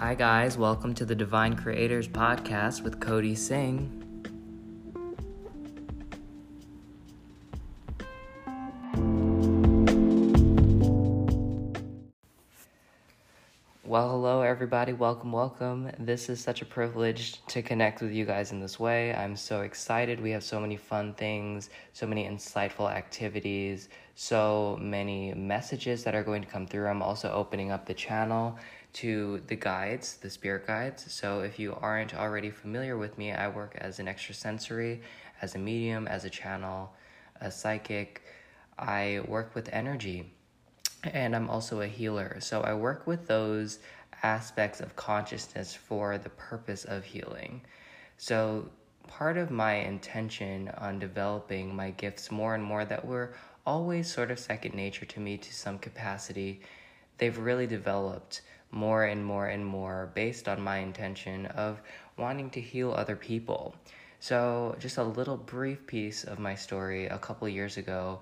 Hi, guys. Welcome to the Divine Creators Podcast with Cody Singh. Well, hello, everybody. Welcome, welcome. This is such a privilege to connect with you guys in this way. I'm so excited. We have so many fun things, so many insightful activities, so many messages that are going to come through. I'm also opening up the channel to the guides, the spirit guides. So if you aren't already familiar with me, I work as an extrasensory, as a medium, as a channel, a psychic. I work with energy and I'm also a healer. So I work with those aspects of consciousness for the purpose of healing. So part of my intention on developing my gifts more and more that were always sort of second nature to me to some capacity, they've really developed more and more and more based on my intention of wanting to heal other people. So, just a little brief piece of my story. A couple years ago,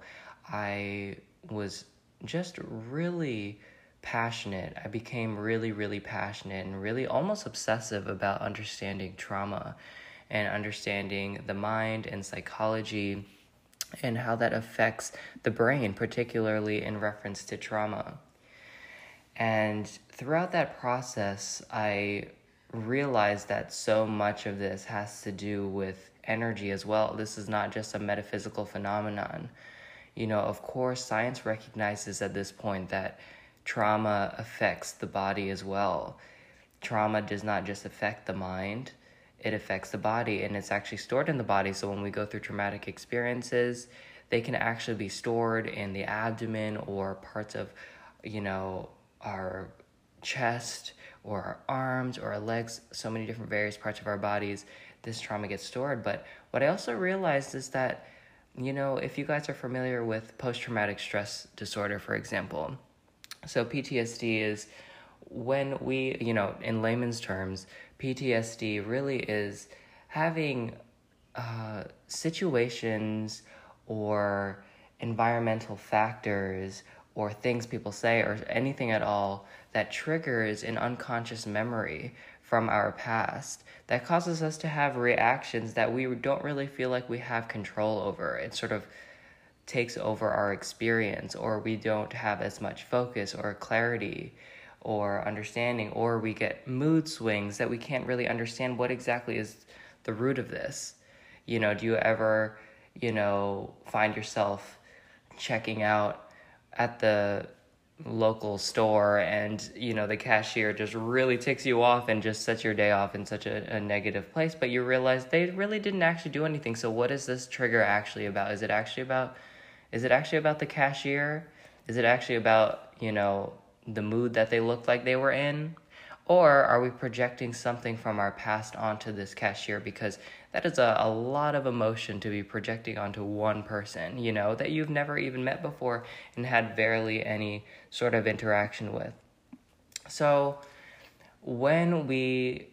I was just really passionate. I became really, really passionate and really almost obsessive about understanding trauma and understanding the mind and psychology and how that affects the brain, particularly in reference to trauma. And throughout that process, I realized that so much of this has to do with energy as well. This is not just a metaphysical phenomenon. You know, of course, science recognizes at this point that trauma affects the body as well. Trauma does not just affect the mind, it affects the body and it's actually stored in the body. So when we go through traumatic experiences, they can actually be stored in the abdomen or parts of, you know, our chest or our arms or our legs, so many different various parts of our bodies, this trauma gets stored. But what I also realized is that, you know, if you guys are familiar with post traumatic stress disorder, for example, so PTSD is when we, you know, in layman's terms, PTSD really is having uh, situations or environmental factors or things people say or anything at all that triggers an unconscious memory from our past that causes us to have reactions that we don't really feel like we have control over. It sort of takes over our experience, or we don't have as much focus or clarity or understanding, or we get mood swings that we can't really understand what exactly is the root of this. You know, do you ever, you know, find yourself checking out at the local store and you know the cashier just really ticks you off and just sets your day off in such a, a, negative place but you realize they really didn't actually do anything. So what is this trigger actually about? Is it actually about is it actually about the cashier? Is it actually about you know the mood that they looked like they were in or are we projecting something from our past onto this cashier because that is a, a lot of emotion to be projecting onto one person, you know, that you've never even met before and had barely any sort of interaction with. So, when we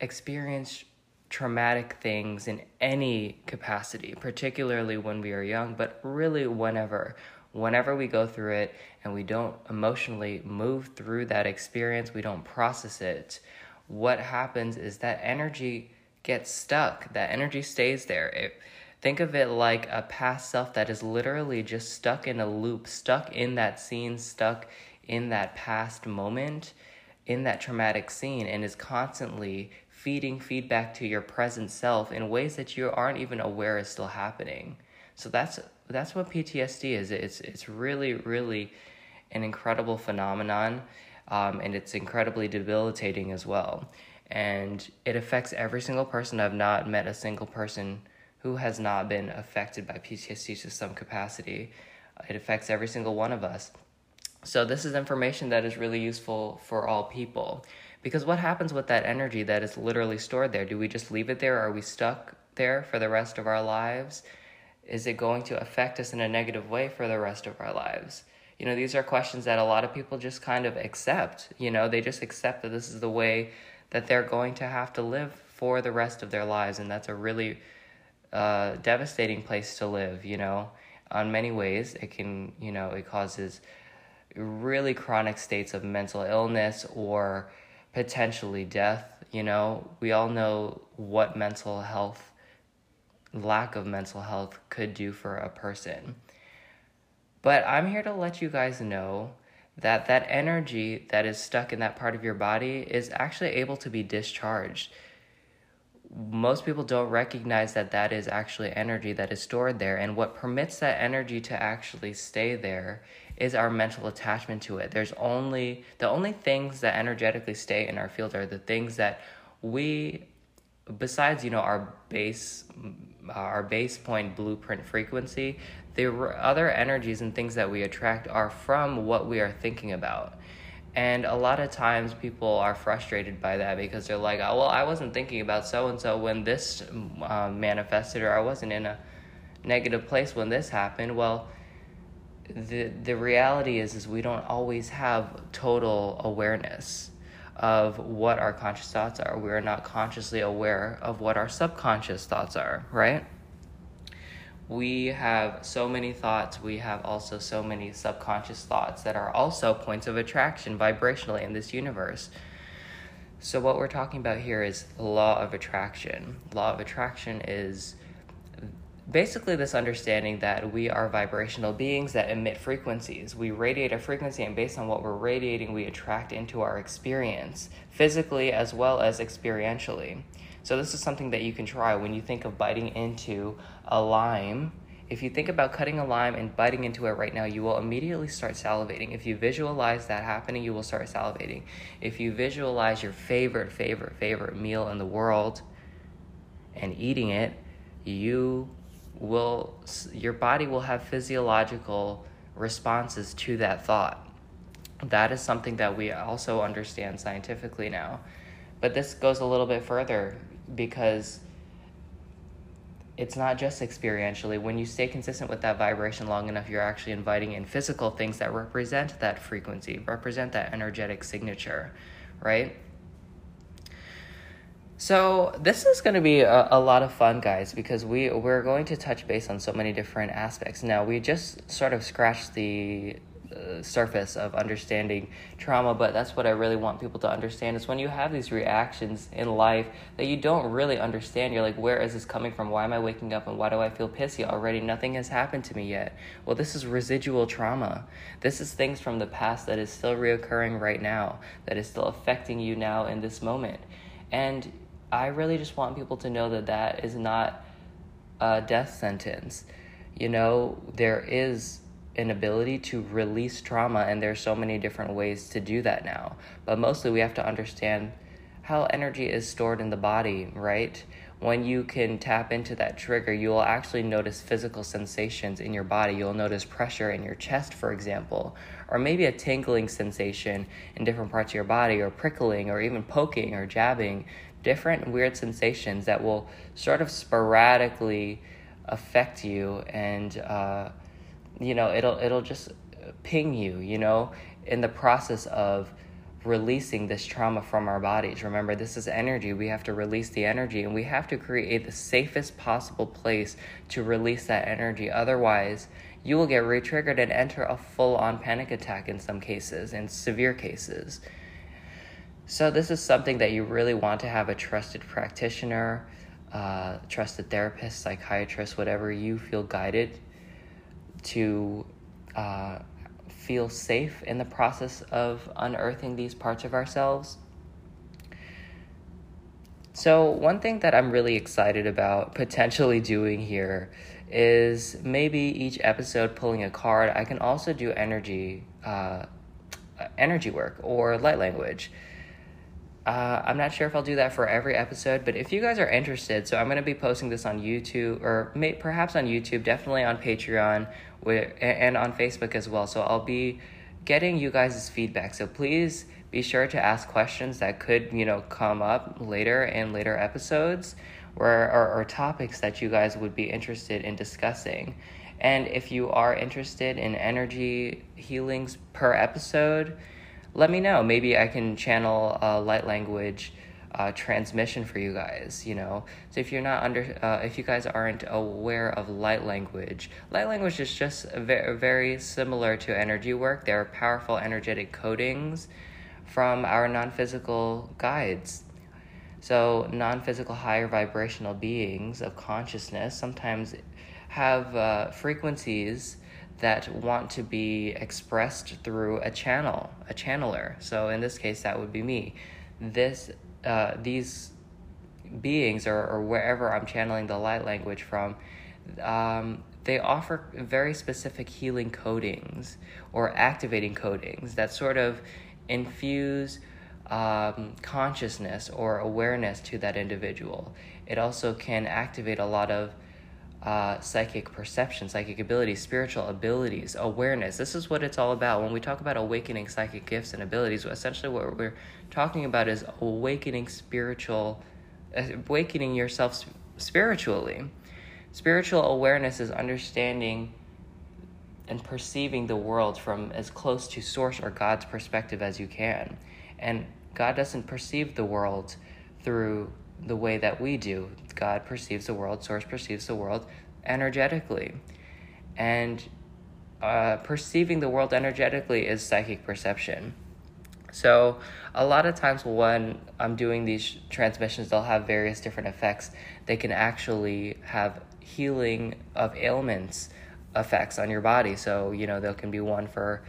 experience traumatic things in any capacity, particularly when we are young, but really whenever, whenever we go through it and we don't emotionally move through that experience, we don't process it, what happens is that energy gets stuck. That energy stays there. It, think of it like a past self that is literally just stuck in a loop, stuck in that scene, stuck in that past moment, in that traumatic scene, and is constantly feeding feedback to your present self in ways that you aren't even aware is still happening. So that's that's what PTSD is. It's it's really really an incredible phenomenon, um, and it's incredibly debilitating as well and it affects every single person. I've not met a single person who has not been affected by PTSD to some capacity. It affects every single one of us. So, this is information that is really useful for all people. Because what happens with that energy that is literally stored there? Do we just leave it there? Are we stuck there for the rest of our lives? Is it going to affect us in a negative way for the rest of our lives? You know, these are questions that a lot of people just kind of accept. You know, they just accept that this is the way that they're going to have to live for the rest of their lives. And that's a really uh, devastating place to live, you know. On many ways, it can, you know, it causes really chronic states of mental illness or potentially death. You know, we all know what mental health, lack of mental health, could do for a person. But I'm here to let you guys know that that energy that is stuck in that part of your body is actually able to be discharged. Most people don't recognize that that is actually energy that is stored there, and what permits that energy to actually stay there is our mental attachment to it. There's only the only things that energetically stay in our field are the things that we besides you know our base our base point blueprint frequency the other energies and things that we attract are from what we are thinking about. And a lot of times people are frustrated by that because they're like oh well i wasn't thinking about so and so when this uh, manifested or i wasn't in a negative place when this happened. Well the the reality is is we don't always have total awareness of what our conscious thoughts are. We are not consciously aware of what our subconscious thoughts are, right? We have so many thoughts. We have also so many subconscious thoughts that are also points of attraction vibrationally in this universe. So, what we're talking about here is law of attraction. Law of attraction is basically this understanding that we are vibrational beings that emit frequencies. We radiate a frequency, and based on what we're radiating, we attract into our experience, physically as well as experientially. So, this is something that you can try when you think of biting into a lime. If you think about cutting a lime and biting into it right now, you will immediately start salivating. If you visualize that happening, you will start salivating. If you visualize your favorite, favorite, favorite meal in the world and eating it, you will your body will have physiological responses to that thought. That is something that we also understand scientifically now. But this goes a little bit further because it's not just experientially. When you stay consistent with that vibration long enough, you're actually inviting in physical things that represent that frequency, represent that energetic signature, right? So this is going to be a, a, lot of fun, guys, because we we're going to touch base on so many different aspects. Now we just sort of scratched the uh, surface of understanding trauma, but that's what I really want people to understand is when you have these reactions in life that you don't really understand. You're like, where is this coming from? Why am I waking up and why do I feel pissy already? Nothing has happened to me yet. Well, this is residual trauma. This is things from the past that is still reoccurring right now, that is still affecting you now in this moment. And I really just want people to know that that is not a death sentence. You know, there is an ability to release trauma, and there's so many different ways to do that now. But mostly, we have to understand how energy is stored in the body, right? When you can tap into that trigger, you will actually notice physical sensations in your body. You'll notice pressure in your chest, for example, or maybe a tingling sensation in different parts of your body, or prickling, or even poking or jabbing different weird sensations that will sort of sporadically affect you and uh, you know it'll it'll just ping you you know in the process of releasing this trauma from our bodies. Remember this is energy. We have to release the energy and we have to create the safest possible place to release that energy. Otherwise you will get re-triggered and enter a full-on panic attack in some cases in severe cases so, this is something that you really want to have a trusted practitioner, uh, trusted therapist, psychiatrist, whatever you feel guided to uh, feel safe in the process of unearthing these parts of ourselves. So, one thing that I'm really excited about potentially doing here is maybe each episode pulling a card. I can also do energy, uh, energy work or light language. Uh, I'm not sure if I'll do that for every episode, but if you guys are interested, so I'm going to be posting this on YouTube or may, perhaps on YouTube, definitely on Patreon and on Facebook as well. So I'll be getting you guys' feedback. So please be sure to ask questions that could, you know, come up later in later episodes or, or, or topics that you guys would be interested in discussing. And if you are interested in energy healings per episode, let me know. Maybe I can channel a light language uh, transmission for you guys. You know, so if you're not under, uh, if you guys aren't aware of light language, light language is just very, very similar to energy work. There are powerful energetic codings from our non physical guides. So, non physical higher vibrational beings of consciousness sometimes have uh, frequencies that want to be expressed through a channel, a channeler. So, in this case, that would be me. This, uh, these beings, or, or wherever I'm channeling the light language from, um, they offer very specific healing codings or activating codings that sort of infuse um, consciousness or awareness to that individual. It also can activate a lot of uh, psychic perception, psychic abilities, spiritual abilities, awareness. This is what it's all about. When we talk about awakening psychic gifts and abilities, essentially what we're talking about is awakening spiritual, uh, awakening yourself spiritually. Spiritual awareness is understanding and perceiving the world from as close to source or God's perspective as you can. And God doesn't perceive the world through the way that we do. God perceives the world, source perceives the world energetically. And uh, perceiving the world energetically is psychic perception. So, a lot of times when I'm doing these transmissions, they'll have various different effects. They can actually have healing of ailments effects on your body. So, you know, there can be one for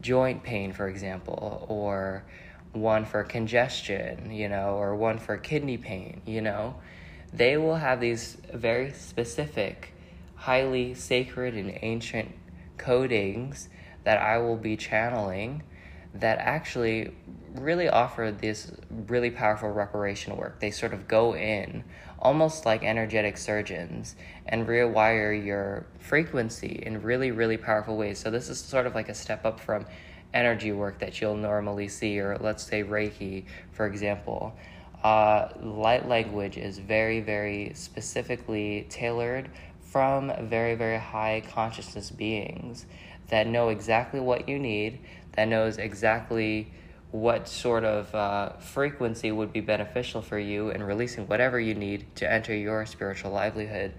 joint pain, for example, or one for congestion, you know, or one for kidney pain, you know. They will have these very specific, highly sacred and ancient codings that I will be channeling that actually really offer this really powerful reparation work. They sort of go in almost like energetic surgeons and rewire your frequency in really, really powerful ways. So, this is sort of like a step up from energy work that you'll normally see, or let's say Reiki, for example. Uh, light language is very, very specifically tailored from very, very high consciousness beings that know exactly what you need, that knows exactly what sort of uh, frequency would be beneficial for you in releasing whatever you need to enter your spiritual livelihood.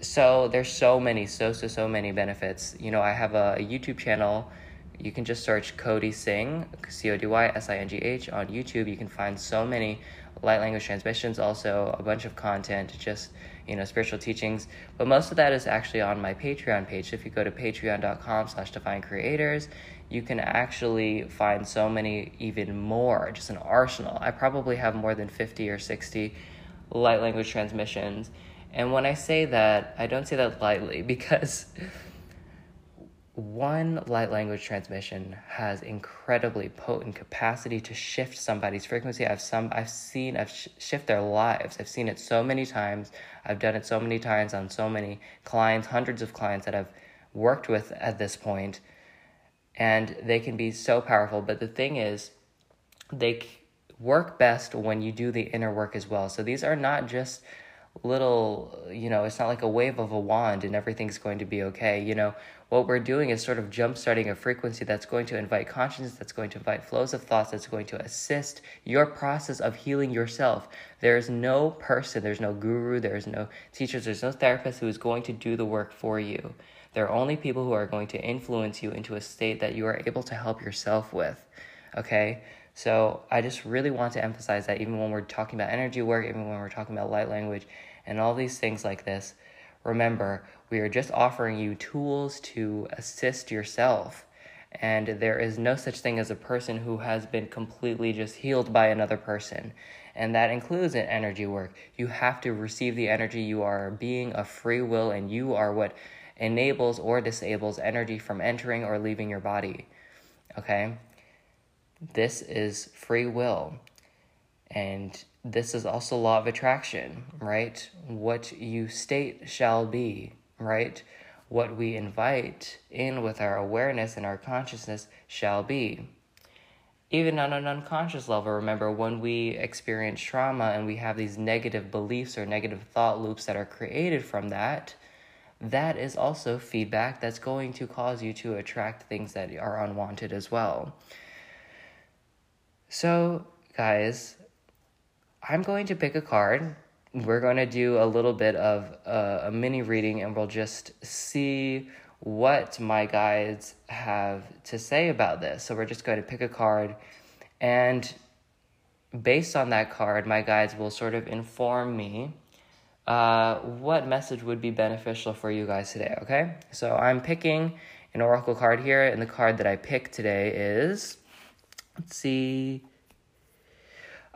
So there's so many, so so so many benefits. You know, I have a, a YouTube channel. You can just search Cody Singh, C O D Y S I N G H on YouTube. You can find so many light language transmissions, also a bunch of content, just you know, spiritual teachings. But most of that is actually on my Patreon page. If you go to patreon.com slash divine creators, you can actually find so many, even more, just an arsenal. I probably have more than 50 or 60 light language transmissions. And when I say that, I don't say that lightly because one light language transmission has incredibly potent capacity to shift somebody's frequency. I've some I've seen I've sh- shift their lives. I've seen it so many times. I've done it so many times on so many clients, hundreds of clients that I've worked with at this point and they can be so powerful. But the thing is, they work best when you do the inner work as well. So these are not just little, you know, it's not like a wave of a wand and everything's going to be okay. You know, what we're doing is sort of jump starting a frequency that's going to invite consciousness, that's going to invite flows of thoughts, that's going to assist your process of healing yourself. There is no person, there's no guru, there's no teachers, there's no therapist who is going to do the work for you. There are only people who are going to influence you into a state that you are able to help yourself with. Okay? So I just really want to emphasize that even when we're talking about energy work, even when we're talking about light language, and all these things like this, remember, we are just offering you tools to assist yourself. And there is no such thing as a person who has been completely just healed by another person. And that includes an energy work. You have to receive the energy. You are being of free will, and you are what enables or disables energy from entering or leaving your body. Okay? This is free will. And this is also law of attraction, right? What you state shall be, right? What we invite in with our awareness and our consciousness shall be. Even on an unconscious level, remember when we experience trauma and we have these negative beliefs or negative thought loops that are created from that, that is also feedback that's going to cause you to attract things that are unwanted as well. So, guys, I'm going to pick a card. We're going to do a little bit of a, a mini reading and we'll just see what my guides have to say about this. So, we're just going to pick a card And based on that card, my guides will sort of inform me uh, what message would be beneficial for you guys today, okay? So I'm picking an oracle card here, and the card that I picked today is, let's see.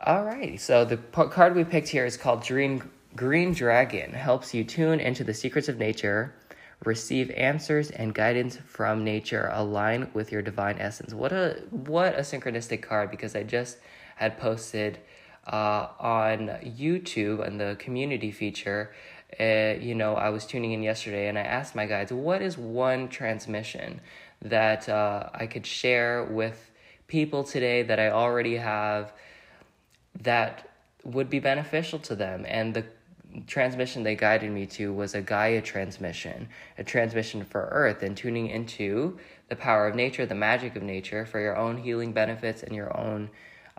All right, so the card we picked here is called Green, Green Dragon. Helps you tune into the secrets of nature, receive answers and guidance from nature, align with your divine essence. What a what a synchronistic card because I just had posted uh, on YouTube and the community feature. Uh, you know, I was tuning in yesterday and I asked my guides, what is one transmission that uh, I could share with people today that I already have that would be beneficial to them? And the transmission they guided me to was a Gaia transmission, a transmission for Earth, and tuning into the power of nature, the magic of nature for your own healing benefits and your own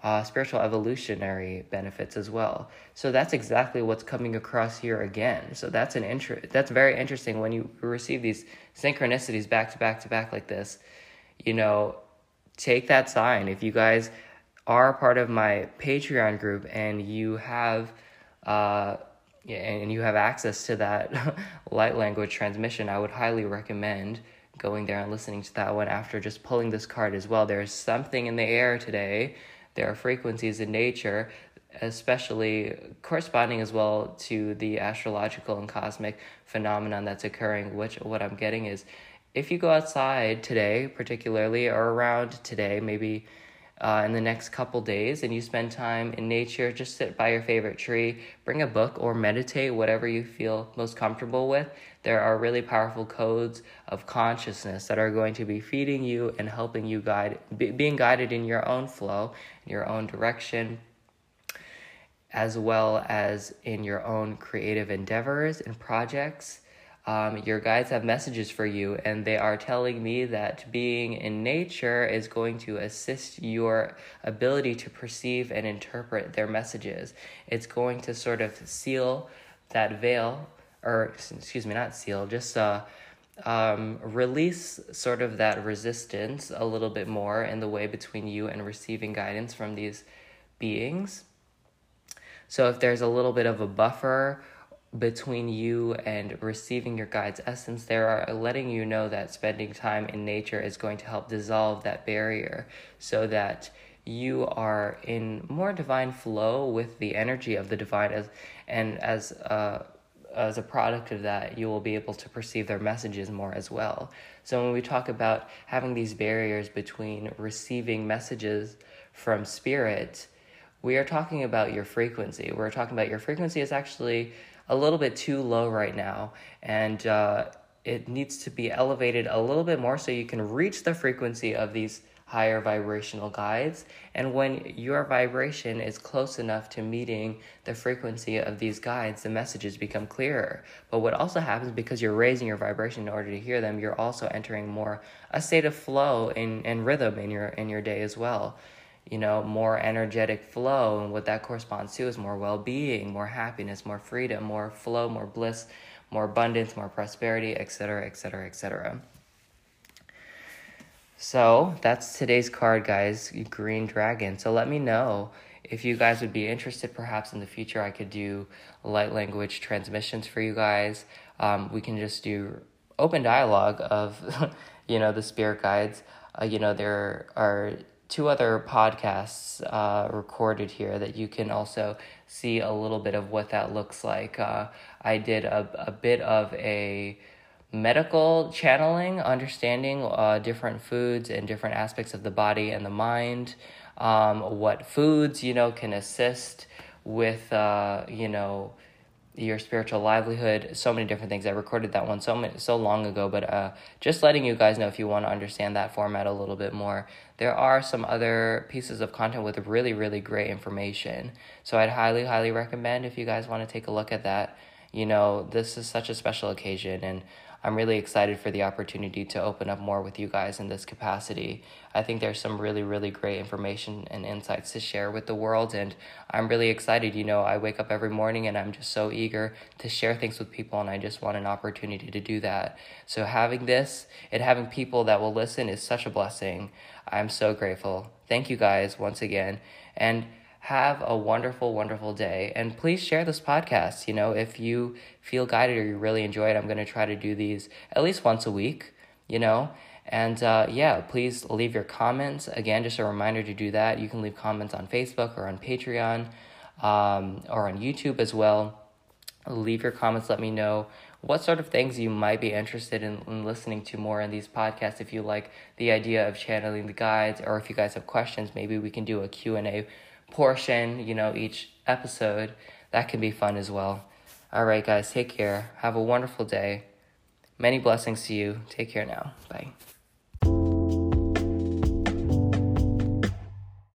uh, spiritual evolutionary benefits as well. So that's exactly what's coming across here again. So that's an interest. That's very interesting when you receive these synchronicities back to back to back like this. You know, take that sign. If you guys are part of my Patreon group and you have, uh, and you have access to that light language transmission, I would highly recommend going there and listening to that one after just pulling this card as well. There's something in the air today there are frequencies in nature, especially corresponding as well to the astrological and cosmic phenomenon that's occurring. Which, what I'm getting is if you go outside today, particularly, or around today, maybe uh, in the next couple days and you spend time in nature, just sit by your favorite tree, bring a book or meditate, whatever you feel most comfortable with. There are really powerful codes of consciousness that are going to be feeding you and helping you guide, be, being guided in your own flow, in your own direction, as well as in your own creative endeavors and projects um, your guides have messages for you, and they are telling me that being in nature is going to assist your ability to perceive and interpret their messages. It's going to sort of seal that veil, or excuse me, not seal, just uh, um, release sort of that resistance a little bit more in the way between you and receiving guidance from these beings. So if there's a little bit of a buffer between you and receiving your guide's essence, they are letting you know that spending time in nature is going to help dissolve that barrier so that you are in more divine flow with the energy of the divine as and as a, as a product of that you will be able to perceive their messages more as well. So when we talk about having these barriers between receiving messages from spirit we are talking about your frequency. We're talking about your frequency is actually a little bit too low right now, and uh, it needs to be elevated a little bit more so you can reach the frequency of these higher vibrational guides. And when your vibration is close enough to meeting the frequency of these guides, the messages become clearer. But what also happens because you're raising your vibration in order to hear them, you're also entering more a state of flow and, and rhythm in your in your day as well you know, more energetic flow. And what that corresponds to is more well being, more happiness, more freedom, more flow, more bliss, more abundance, more prosperity, etc., etc., etc. So that's today's card, guys, Green Dragon. So let me know if you guys would be interested. Perhaps in the future, I could do light language transmissions for you guys. Um, we can just do open dialogue of, you know, the spirit guides. Uh, you know, there are two other podcasts uh, recorded here that you can also see a little bit of what that looks like. Uh, I did a, a bit of a medical channeling, understanding uh, different foods and different aspects of the body and the mind, um, what foods, you know, can assist with, uh, you know, your spiritual livelihood, so many different things. I recorded that one so many, so long ago, but uh, just letting you guys know if you want to understand that format a little bit more. There are some other pieces of content with really, really great information. So I'd highly, highly recommend if you guys want to take a look at that. You know, this is such a special occasion, and I'm really excited for the opportunity to open up more with you guys in this capacity. I think there's some really, really great information and insights to share with the world, and I'm really excited. You know, I wake up every morning and I'm just so eager to share things with people, and I just want an opportunity to do that. So, having this and having people that will listen is such a blessing. I'm so grateful. Thank you guys once again. And have a wonderful, wonderful day. And please share this podcast. You know, if you feel guided or you really enjoy it, I'm going to try to do these at least once a week, you know. And uh, yeah, please leave your comments. Again, just a reminder to do that. You can leave comments on Facebook or on Patreon um, or on YouTube as well. Leave your comments. Let me know what sort of things you might be interested in, in, listening to more in these podcasts if you like the idea of channeling the guides or if you guys have questions maybe we can do a q&a portion, you know, each episode. That can be fun as well. All right, guys, take care. Have a wonderful day. Many blessings to you. Take care now. Bye.